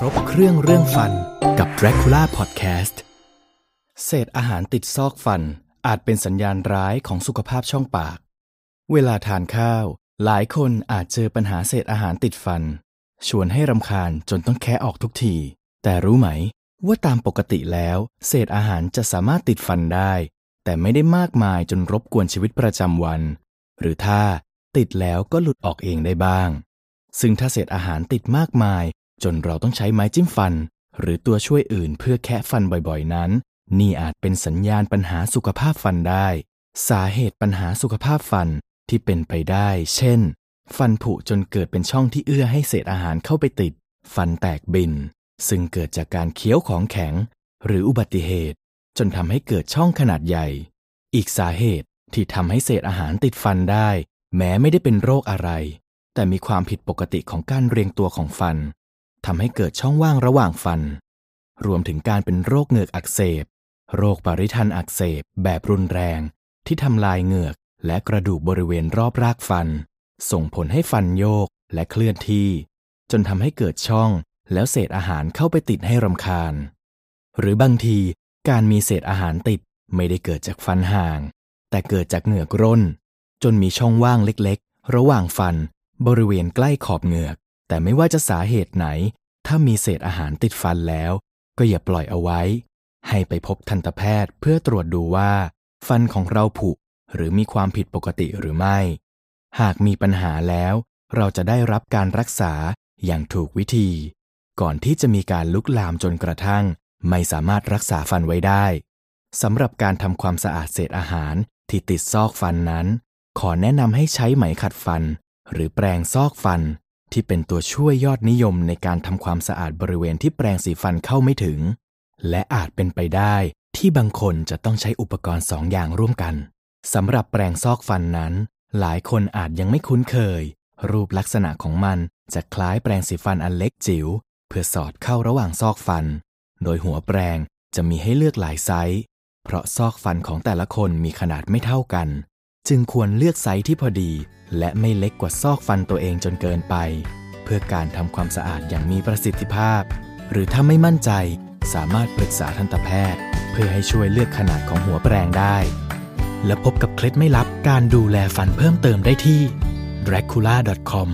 ครบเครื่องเรื่องฟันกับ Dracula Podcast เศษอาหารติดซอกฟันอาจเป็นสัญญาณร้ายของสุขภาพช่องปาก เวลาทานข้าว หลายคนอาจเจอปัญหาเศษอาหารติดฟัน ชวนให้รำคาญจนต้องแคะออกทุกที แต่รู้ไหม ว่าตามปกติแล้ว เศษอาหารจะสามารถติดฟันได้ แต่ไม่ได้มากมายจนรบกวนชีวิตประจำวัน หรือถ้าติดแล้วก็หลุดออกเองได้บ้าง ซึ่งถ้าเศษอาหารติดมากมาย จนเราต้องใช้ไม้จิ้มฟัน หรือตัวช่วยอื่นเพื่อแคะฟันบ่อยๆนั้น นี่อาจเป็นสัญญาณปัญหาสุขภาพฟันได้ สาเหตุปัญหาสุขภาพฟันที่เป็นไปได้ เช่น ฟันผุจนเกิดเป็นช่องที่เอื้อให้เศษอาหารเข้าไปติด ฟันแตกบิน ซึ่งเกิดจากการเคี้ยวของแข็ง หรืออุบัติเหตุ จนทำให้เกิดช่องขนาดใหญ่ อีกสาเหตุที่ทำให้เศษอาหารติดฟันได้ แม้ไม่ได้เป็นโรคอะไร แต่มีความผิดปกติของการเรียงตัวของฟัน ทำให้เกิดช่องว่างระหว่างฟัน รวมถึงการเป็นโรคเหงือกอักเสบ โรคปริทันอักเสบ แบบรุนแรง ที่ทำลายเหงือก และกระดูกบริเวณรอบรากฟัน ส่งผลให้ฟันโยกและเคลื่อนที่ จนทำให้เกิดช่องแล้วเศษอาหารเข้าไปติดให้รำคาญ หรือบางทีการมีเศษอาหารติดไม่ได้เกิดจากฟันห่าง แต่เกิดจากเหงือกร่น จนมีช่องว่างเล็กๆ ระหว่างฟันบริเวณใกล้ขอบเหงือก แต่ไม่ว่าจะสาเหตุไหน ถ้ามีเศษอาหารติดฟันแล้ว ก็อย่าปล่อยเอาไว้ ให้ไปพบทันตแพทย์เพื่อตรวจดูว่า ฟันของเราผุหรือมีความผิดปกติหรือไม่ หากมีปัญหาแล้ว เราจะได้รับการรักษาอย่างถูกวิธี ก่อนที่จะมีการลุกลามจนกระทั่ง ไม่สามารถรักษาฟันไว้ได้สำหรับการทำความสะอาดเศษอาหารที่ติดซอกฟันนั้น ขอแนะนำให้ใช้ไหมขัดฟัน หรือแปรงซอกฟัน ที่เป็นตัวช่วยยอดนิยมในการทำความสะอาดบริเวณที่แปรงสีฟันเข้าไม่ถึง และอาจเป็นไปได้ที่บางคนจะต้องใช้อุปกรณ์สองอย่างร่วมกันสำหรับแปรงซอกฟันนั้น หลายคนอาจยังไม่คุ้นเคย รูปลักษณะของมันจะคล้ายแปรงสีฟันอันเล็กจิ๋วเพื่อสอดเข้าระหว่างซอกฟัน โดยหัวแปรงจะมีให้เลือกหลายไซส์ เพราะซอกฟันของแต่ละคนมีขนาดไม่เท่ากัน จึงควรเลือกไซส์ที่พอดี และไม่เล็กกว่าซอกฟันตัวเองจนเกินไป เพื่อการทำความสะอาดอย่างมีประสิทธิภาพ หรือถ้าไม่มั่นใจสามารถปรึกษาทันตแพทย์ เพื่อให้ช่วยเลือกขนาดของหัวแปรงได้ และพบกับเคล็ดไม่ลับการดูแลฟันเพิ่มเติมได้ที่ dracula.com